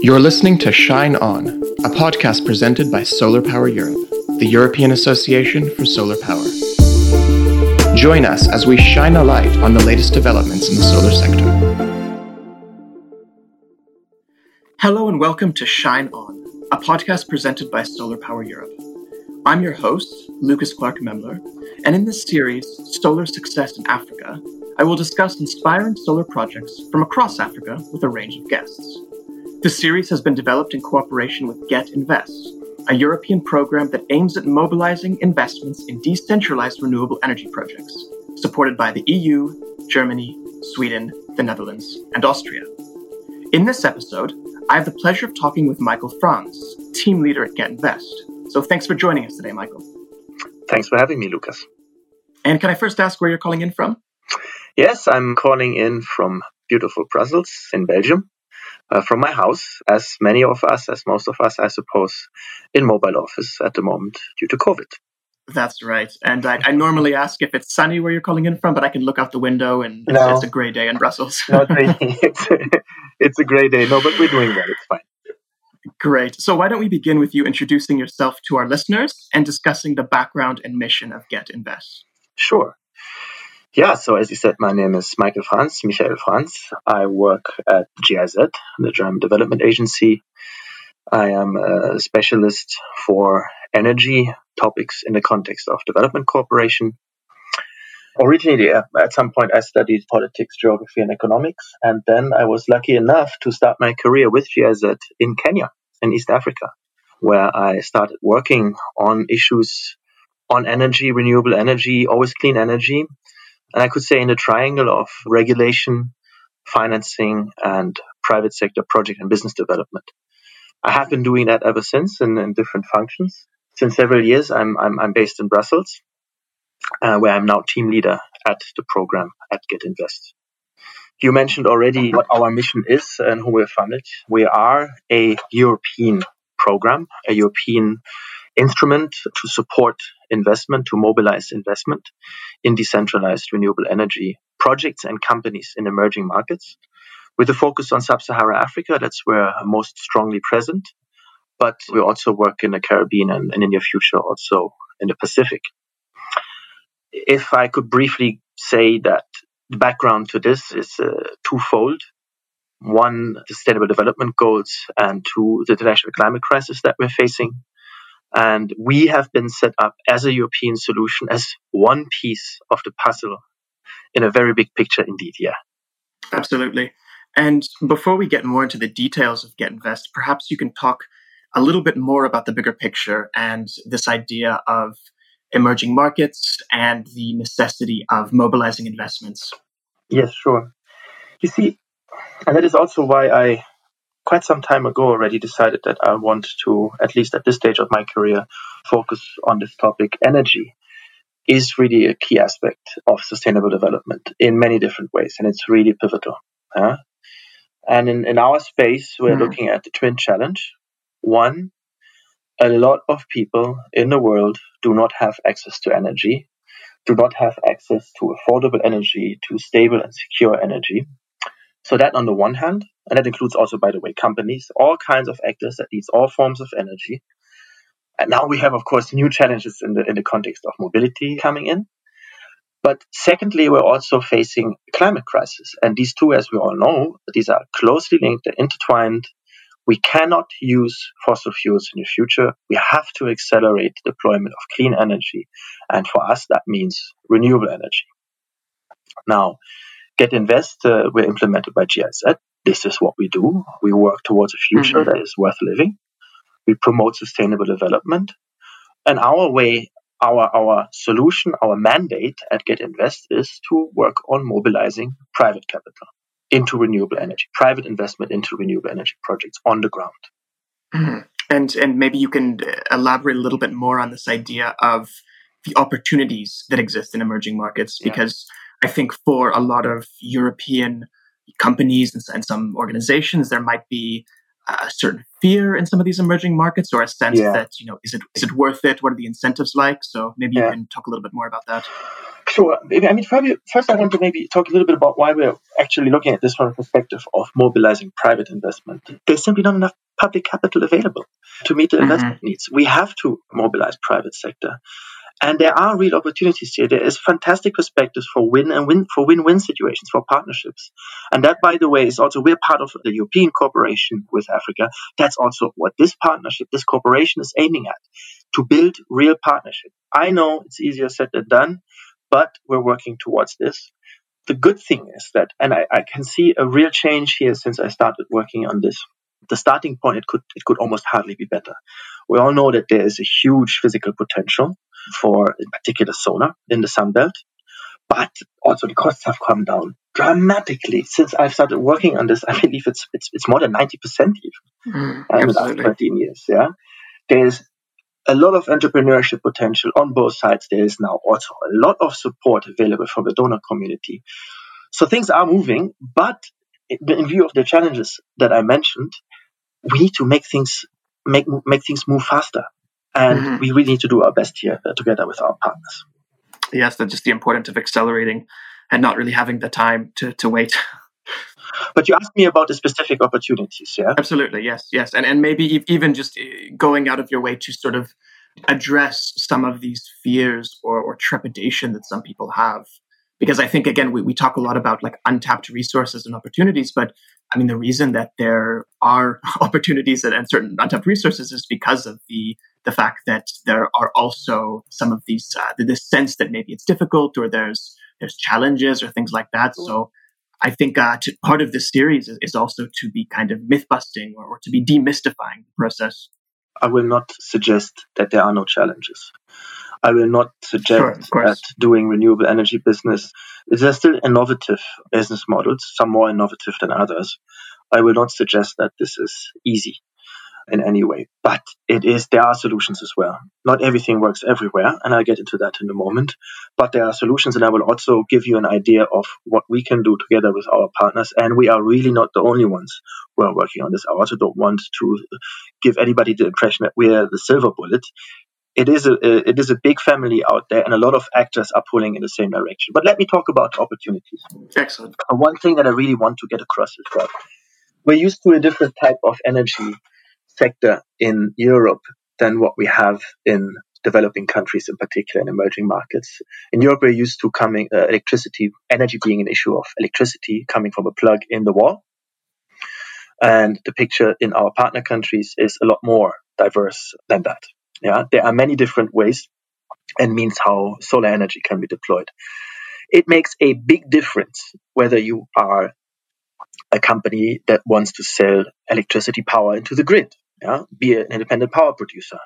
You're listening to Shine On, a podcast presented by Solar Power Europe, the European Association for Solar Power. Join us as we shine a light on the latest developments in the solar sector. Hello and welcome to Shine On, a podcast presented by Solar Power Europe. I'm your host, Lucas Clark Memler, and in this series, Solar Success in Africa, I will discuss inspiring solar projects from across Africa with a range of guests. The series has been developed in cooperation with Get Invest, a European program that aims at mobilizing investments in decentralized renewable energy projects, supported by the EU, Germany, Sweden, the Netherlands, and Austria. In this episode, I have the pleasure of talking with Michael Franz, team leader at Get Invest. So thanks for joining us today, Michael. Thanks for having me, Lucas. And can I first ask where you're calling in from? Yes, I'm calling in from beautiful Brussels in Belgium uh, from my house, as many of us, as most of us, I suppose, in mobile office at the moment due to COVID. That's right. And I, I, normally ask if it's sunny where you're calling in from, but I can look out the window and it's, no. it's a gray day in Brussels. Not really. It's a, it's a gray day. No, but we're doing well. It's fine. Great. So why don't we begin with you introducing yourself to our listeners and discussing the background and mission of Get Invest? Sure. Yeah, so as you said, my name is Michael Franz, Michael Franz. I work at GIZ, the German Development Agency. I am a specialist for energy topics in the context of development cooperation. Originally, uh, at some point, I studied politics, geography, and economics, and then I was lucky enough to start my career with GIZ in Kenya, in East Africa, where I started working on issues on energy, renewable energy, always clean energy, and I could say in the triangle of regulation, financing, and private sector project and business development. I have been doing that ever since in, in different functions. Since several years, I'm, I'm, I'm based in Brussels, uh, where I'm now team leader at the program at Get Invest. You mentioned already what our mission is and who we're funded. We are a European program, a European instrument to support investment, to mobilize investment in decentralized renewable energy projects and companies in emerging markets. With a focus on sub Saharan Africa, that's where most strongly present. But we also work in the Caribbean and, and in the future also in the Pacific. If I could briefly say that the background to this is uh, twofold one, the sustainable development goals, and two, the international climate crisis that we're facing. And we have been set up as a European solution as one piece of the puzzle in a very big picture indeed, yeah. Absolutely. And before we get more into the details of Get Invest, perhaps you can talk a little bit more about the bigger picture and this idea of emerging markets and the necessity of mobilizing investments. Yes, sure. You see, and that is also why I quite some time ago already decided that I want to, at least at this stage of my career, focus on this topic. Energy is really a key aspect of sustainable development in many different ways, and it's really pivotal. Huh? And in, in our space, we're mm. looking at the twin challenge. One, a lot of people in the world do not have access to energy, do not have access to affordable energy, to stable and secure energy. So that on the one hand, and that includes also, by the way, companies, all kinds of actors that needs all forms of energy. And now we have, of course, new challenges in the in the context of mobility coming in. But secondly, we're also facing climate crisis, and these two, as we all know, these are closely linked, they're intertwined. We cannot use fossil fuels in the future. We have to accelerate deployment of clean energy, and for us, that means renewable energy. Now, Get Invest uh, were implemented by GIZ. This is what we do. We work towards a future mm-hmm. that is worth living. We promote sustainable development. And our way, our, our solution, our mandate at Get Invest is to work on mobilizing private capital into renewable energy, private investment into renewable energy projects on the ground. Mm-hmm. And, and maybe you can elaborate a little bit more on this idea of the opportunities that exist in emerging markets, because I think for a lot of European companies and, and some organizations, there might be a certain fear in some of these emerging markets or a sense yeah. that, you know, is it, is it worth it? What are the incentives like? So maybe yeah. you can talk a little bit more about that. Sure. I mean, first, I want to maybe talk a little bit about why we're actually looking at this from a perspective of mobilizing private investment. There's simply not enough public capital available to meet the mm-hmm. investment needs. We have to mobilize private sector. And there are real opportunities here. There is fantastic perspectives for win and win for win-win situations for partnerships. And that, by the way, is also we're part of the European cooperation with Africa. That's also what this partnership, this cooperation is aiming at to build real partnership. I know it's easier said than done, but we're working towards this. The good thing is that, and I, I can see a real change here since I started working on this. The starting point it could it could almost hardly be better. We all know that there is a huge physical potential for, in particular, solar in the Sun Belt. But also the costs have come down dramatically since I've started working on this. I believe it's it's, it's more than ninety percent even mm, in the last thirteen years. Yeah, there's a lot of entrepreneurship potential on both sides. There is now also a lot of support available from the donor community. So things are moving, but in view of the challenges that I mentioned, we need to make things make make things move faster. And mm-hmm. we really need to do our best here uh, together with our partners. Yes, that's just the importance of accelerating and not really having the time to, to wait. But you asked me about the specific opportunities, yeah? Absolutely, yes, yes. And, and maybe even just uh, going out of your way to sort of address some of these fears or, or trepidation that some people have. Because I think, again, we, we talk a lot about like untapped resources and opportunities, but I mean, the reason that there are opportunities and certain untapped resources is because of the the fact that there are also some of these uh, this sense that maybe it's difficult or there's there's challenges or things like that. So I think uh, to, part of this series is, is, also to be kind of myth busting or, or to be demystifying the process. I will not suggest that there are no challenges. I will not suggest sure, that doing renewable energy business is there still innovative business models, some more innovative than others. I will not suggest that this is easy in any way. But it is there are solutions as well. Not everything works everywhere, and I'll get into that in a moment. But there are solutions, and I will also give you an idea of what we can do together with our partners. And we are really not the only ones who are working on this. I also don't want to give anybody the impression that we're the silver bullet. It is a it is a big family out there, and a lot of actors are pulling in the same direction. But let me talk about opportunities. Excellent. One thing that I really want to get across is that we're used to a different type of energy sector in Europe than what we have in developing countries, in particular in emerging markets. In Europe, we're used to coming uh, electricity, energy being an issue of electricity coming from a plug in the wall. And the picture in our partner countries is a lot more diverse than that. Yeah, there are many different ways and means how solar energy can be deployed. It makes a big difference whether you are a company that wants to sell electricity power into the grid yeah, be an independent power producer.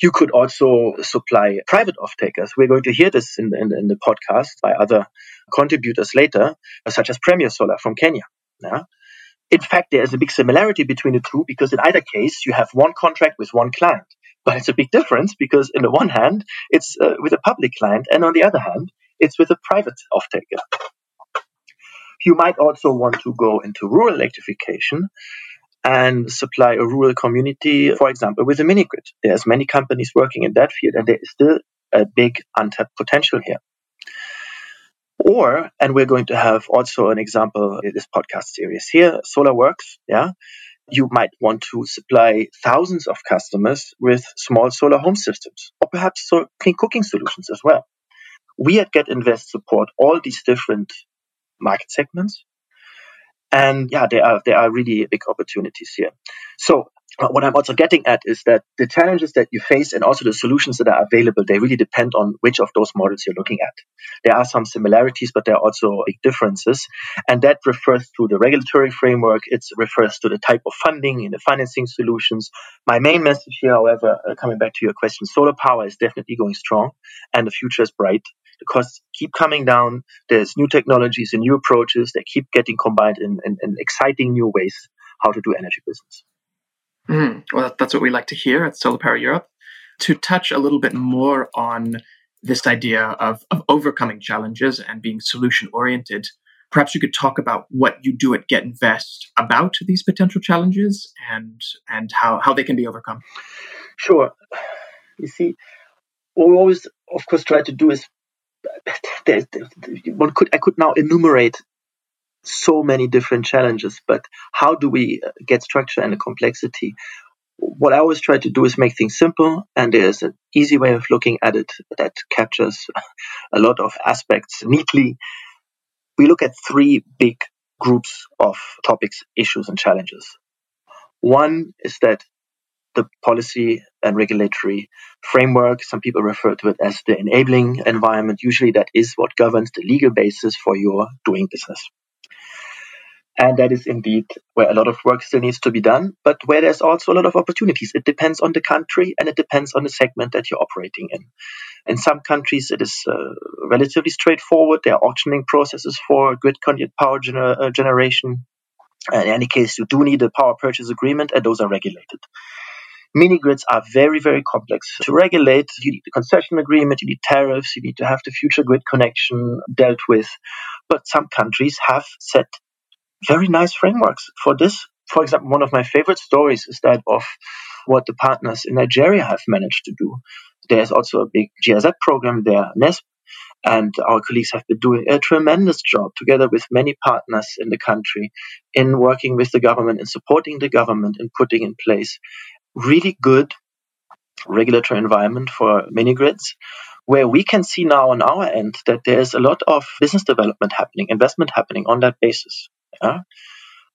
You could also supply private off-takers. We're going to hear this in in in the podcast by other contributors later, such as Premier Solar from Kenya. Yeah? In fact, there is a big similarity between the two because in either case, you have one contract with one client. But it's a big difference because, in the one hand, it's uh, with a public client, and on the other hand, it's with a private off-taker. You might also want to go into rural electrification and supply a rural community, for example, with a mini grid. There's many companies working in that field, and there is still a big untapped potential here. Or, and we're going to have also an example in this podcast series here, SolarWorks, yeah. You might want to supply thousands of customers with small solar home systems, or perhaps clean cooking solutions as well. We at Get Invest support all these different market segments and yeah, there are there are really big opportunities here. So uh, what I'm also getting at is that the challenges that you face and also the solutions that are available, they really depend on which of those models you're looking at. There are some similarities, but there are also big differences. And that refers to the regulatory framework. It refers to the type of funding and the financing solutions. My main message here, however, uh, coming back to your question, solar power is definitely going strong and the future is bright the costs keep coming down. There's new technologies and new approaches that keep getting combined in, in, in exciting new ways how to do energy business. Mm, well, that's what we like to hear at Solar Power Europe. To touch a little bit more on this idea of, of overcoming challenges and being solution oriented, Perhaps you could talk about what you do at Get Invest about these potential challenges and and how, how they can be overcome. Sure. You see, what we always, of course, try to do is one could I could now enumerate so many different challenges, but how do we uh, get structure and complexity? What I always try to do is make things simple, and there's an easy way of looking at it that captures a lot of aspects neatly. We look at three big groups of topics, issues, and challenges. One is that the policy and regulatory framework. Some people refer to it as the enabling environment. Usually, that is what governs the legal basis for your doing business. And that is indeed where a lot of work still needs to be done, but where there's also a lot of opportunities. It depends on the country and it depends on the segment that you're operating in. In some countries, it is uh, relatively straightforward. There are auctioning processes for grid conduit power gener- uh, generation. In any case, you do need a power purchase agreement, and those are regulated. Mini grids are very, very complex to regulate. You need a concession agreement, you need tariffs, you need to have the future grid connection dealt with. But some countries have set very nice frameworks for this. For example, one of my favorite stories is that of what the partners in Nigeria have managed to do. There's also a big GIZ program there, NESP, and our colleagues have been doing a tremendous job together with many partners in the country in working with the government and supporting the government in putting in place really good regulatory environment for mini grids where we can see now on our end that there's a lot of business development happening, investment happening on that basis. Yeah?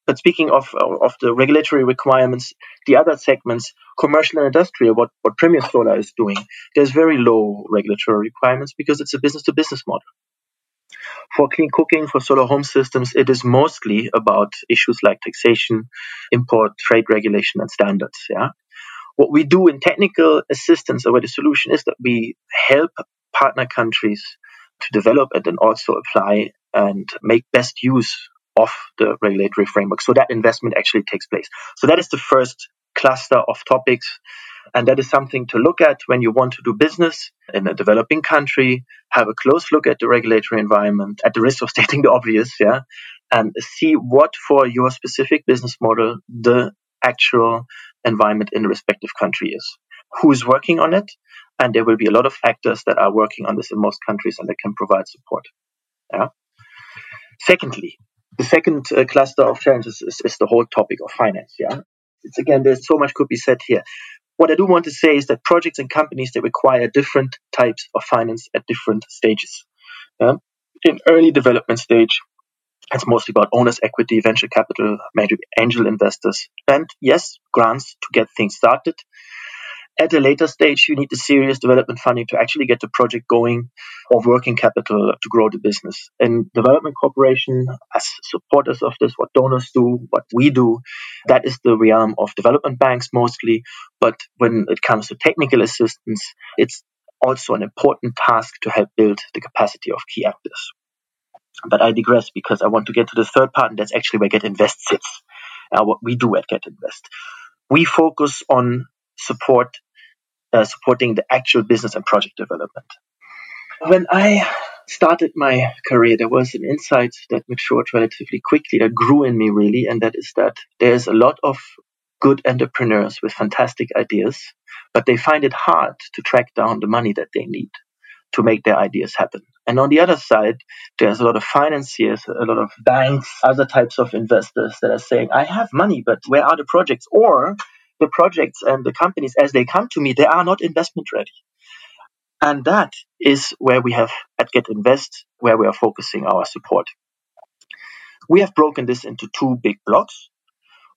But speaking of of the regulatory requirements, the other segments, commercial and industrial, what, what Premier Solar is doing, there's very low regulatory requirements because it's a business to business model. For clean cooking, for solar home systems, it is mostly about issues like taxation, import, trade regulation, and standards. Yeah. What we do in technical assistance over the solution is that we help partner countries to develop and then also apply and make best use of the regulatory framework. So that investment actually takes place. So that is the first cluster of topics. And that is something to look at when you want to do business in a developing country, have a close look at the regulatory environment at the risk of stating the obvious, yeah, and see what for your specific business model the actual environment in the respective country is. Who is working on it? And there will be a lot of actors that are working on this in most countries and that can provide support. Yeah. Secondly, the second uh, cluster of challenges is, is, the whole topic of finance. Yeah. It's again, there's so much could be said here. What I do want to say is that projects and companies they require different types of finance at different stages. Yeah? In early development stage, it's mostly about owners' equity, venture capital, maybe angel investors, and yes, grants to get things started. At a later stage, you need the serious development funding to actually get the project going or working capital to grow the business. And development cooperation, as supporters of this, what donors do, what we do, that is the realm of development banks mostly. But when it comes to technical assistance, it's also an important task to help build the capacity of key actors. But I digress because I want to get to the third part, and that's actually where Get Invest sits. Uh, what we do at Get Invest. We focus on support, uh, supporting the actual business and project development. When I started my career, there was an insight that matured relatively quickly, that grew in me really, and that is that there's a lot of good entrepreneurs with fantastic ideas, but they find it hard to track down the money that they need to make their ideas happen. And on the other side, there's a lot of financiers, a lot of banks, other types of investors that are saying, I have money, but where are the projects? Or the projects and the companies, as they come to me, they are not investment ready. And that is where we have at Get Invest, where we are focusing our support. We have broken this into two big blocks.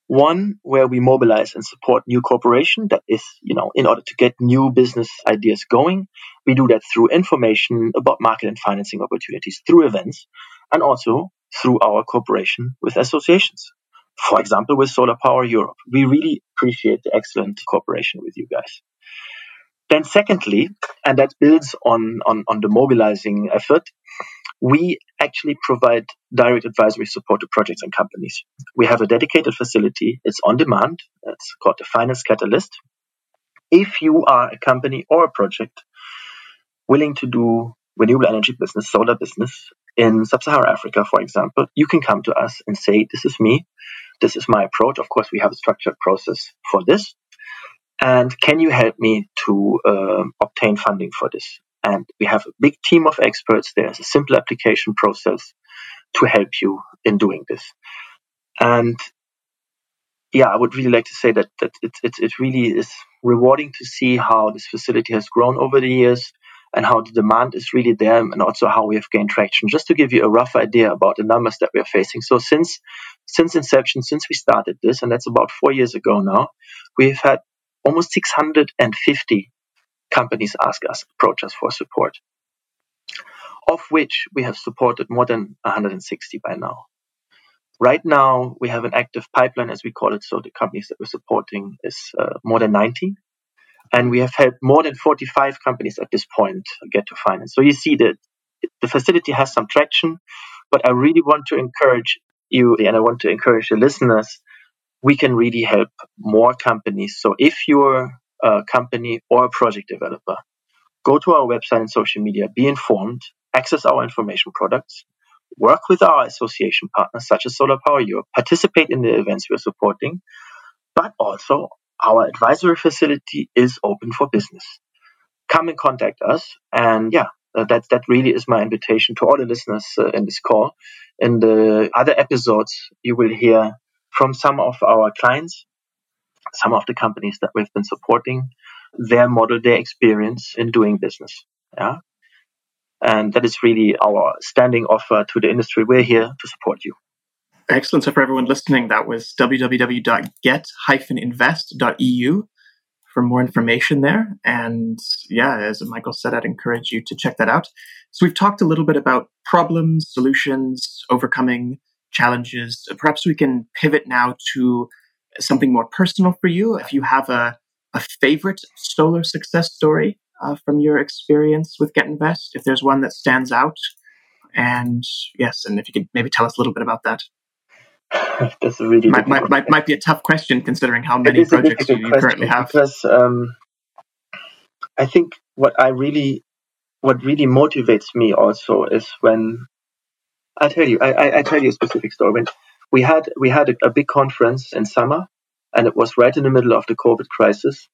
One where we mobilize and support new cooperation that is, you know, in order to get new business ideas going. We do that through information about market and financing opportunities through events and also through our cooperation with associations. For example, with Solar Power Europe. We really appreciate the excellent cooperation with you guys. Then secondly, and that builds on, on, on the mobilizing effort, we actually provide direct advisory support to projects and companies. We have a dedicated facility. It's on demand. It's called the Finance Catalyst. If you are a company or a project willing to do renewable energy business, solar business in sub-Saharan Africa, for example, you can come to us and say, "This is me. This is my approach." Of course, we have a structured process for this. And can you help me to uh, obtain funding for this? And we have a big team of experts. There's a simple application process to help you in doing this. And yeah, I would really like to say that that it, it, it really is rewarding to see how this facility has grown over the years and how the demand is really there and also how we have gained traction. Just to give you a rough idea about the numbers that we are facing. So since since inception, since we started this, and that's about four years ago now, we've had almost 650 companies ask us, approach us for support, of which we have supported more than 160 by now. Right now, we have an active pipeline, as we call it. So the companies that we're supporting is uh, more than 90. And we have helped more than 45 companies at this point get to finance. So you see that the facility has some traction, but I really want to encourage you and I want to encourage the listeners. We can really help more companies. So if you're a company or a project developer, go to our website and social media, be informed, access our information products, work with our association partners such as Solar Power Europe, participate in the events we're supporting, but also our advisory facility is open for business. Come and contact us. And yeah, uh, that, that really is my invitation to all the listeners uh, in this call. In the other episodes, you will hear from some of our clients, some of the companies that we've been supporting, their model, their experience in doing business. Yeah. And that is really our standing offer to the industry. We're here to support you. Excellent. So, for everyone listening, that was www.get-invest.eu for more information there. And yeah, as Michael said, I'd encourage you to check that out. So, we've talked a little bit about problems, solutions, overcoming challenges. Perhaps we can pivot now to something more personal for you. If you have a, a favorite solar success story uh, from your experience with Get Invest, if there's one that stands out. And yes, and if you could maybe tell us a little bit about that. That's a really might, might, might, might, be a tough question considering how many projects you currently have. Because um, I think what I really, what really motivates me also is when I tell you, I, I, I tell you a specific story. When we had we had a, a big conference in summer, and it was right in the middle of the COVID crisis,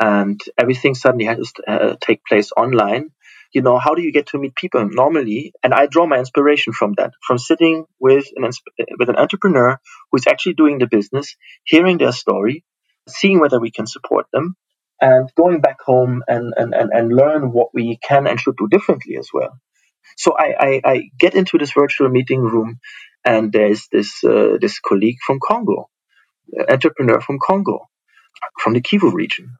and everything suddenly had to uh, take place online. You know, how do you get to meet people normally? And I draw my inspiration from that, from sitting with an with an entrepreneur who's actually doing the business, hearing their story, seeing whether we can support them, and going back home and and, and, and learn what we can and should do differently as well. So I, I, I get into this virtual meeting room, and there's this uh, this colleague from Congo, entrepreneur from Congo, from the Kivu region,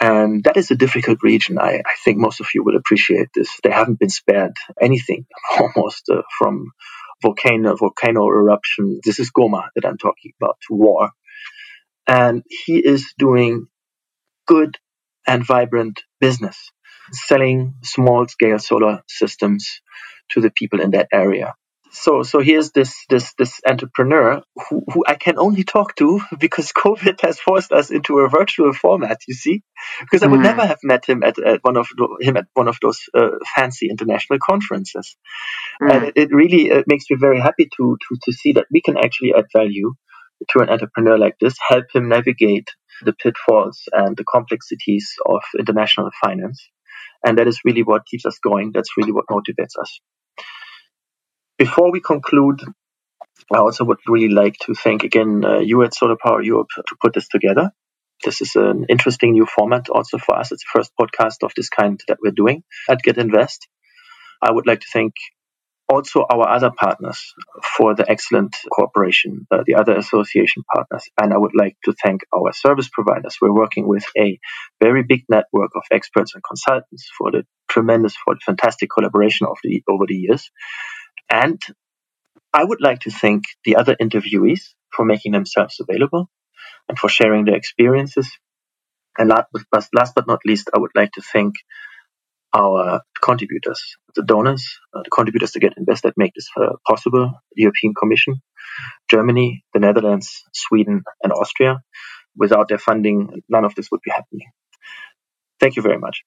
and that is a difficult region. I, I, think most of you will appreciate this. They haven't been spared anything almost uh, from volcano, volcano eruption. This is Goma that I'm talking about, war. And he is doing good and vibrant business, selling small scale solar systems to the people in that area so so here's this this this entrepreneur who, who I can only talk to because COVID has forced us into a virtual format. You see, because I would mm. never have met him at, at one of him at one of those uh, fancy international conferences, mm. and it, it really it makes me very happy to to to see that we can actually add value to an entrepreneur like this, help him navigate the pitfalls and the complexities of international finance, and that is really what keeps us going. That's really what motivates us. Before we conclude, I also would really like to thank again uh, you at Solar Power Europe to put this together. This is an interesting new format also for us. It's the first podcast of this kind that we're doing at Get Invest. I would like to thank also our other partners for the excellent cooperation, uh, the other association partners. And I would like to thank our service providers. We're working with a very big network of experts and consultants for the tremendous, for the fantastic collaboration of the, over the years. And I would like to thank the other interviewees for making themselves available and for sharing their experiences. And last but, not least, I would like to thank our contributors, the donors, uh, the contributors to Get invested make this uh, possible, the European Commission, Germany, the Netherlands, Sweden, and Austria. Without their funding, none of this would be happening. Thank you very much.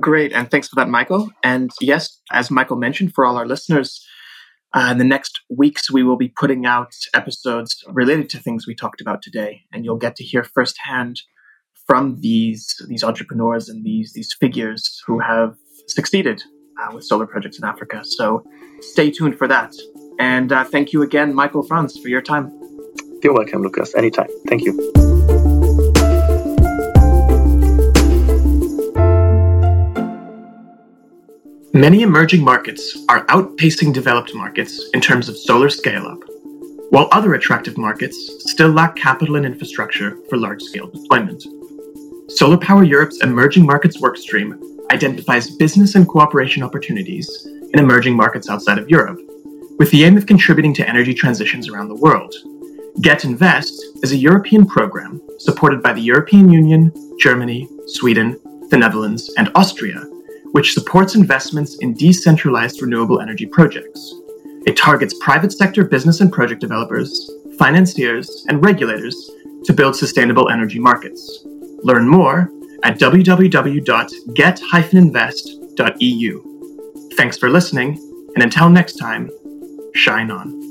Great, and thanks for that, Michael. And yes, as Michael mentioned, for all our listeners, uh, in the next weeks, we will be putting out episodes related to things we talked about today, and you'll get to hear firsthand from these these entrepreneurs and these these figures who have succeeded uh, with solar projects in Africa. So stay tuned for that. And uh, thank you again, Michael Franz, for your time. You're welcome, Lucas. Anytime. Thank you. Many emerging markets are outpacing developed markets in terms of solar scale up, while other attractive markets still lack capital and infrastructure for large scale deployment. Solar Power Europe's Emerging Markets Workstream identifies business and cooperation opportunities in emerging markets outside of Europe, with the aim of contributing to energy transitions around the world. Get Invest is a European program supported by the European Union, Germany, Sweden, the Netherlands, and Austria, which supports investments in decentralized renewable energy projects. It targets private sector business and project developers, financiers, and regulators to build sustainable energy markets. Learn more at www.get-invest.eu. Thanks for listening, and until next time, shine on.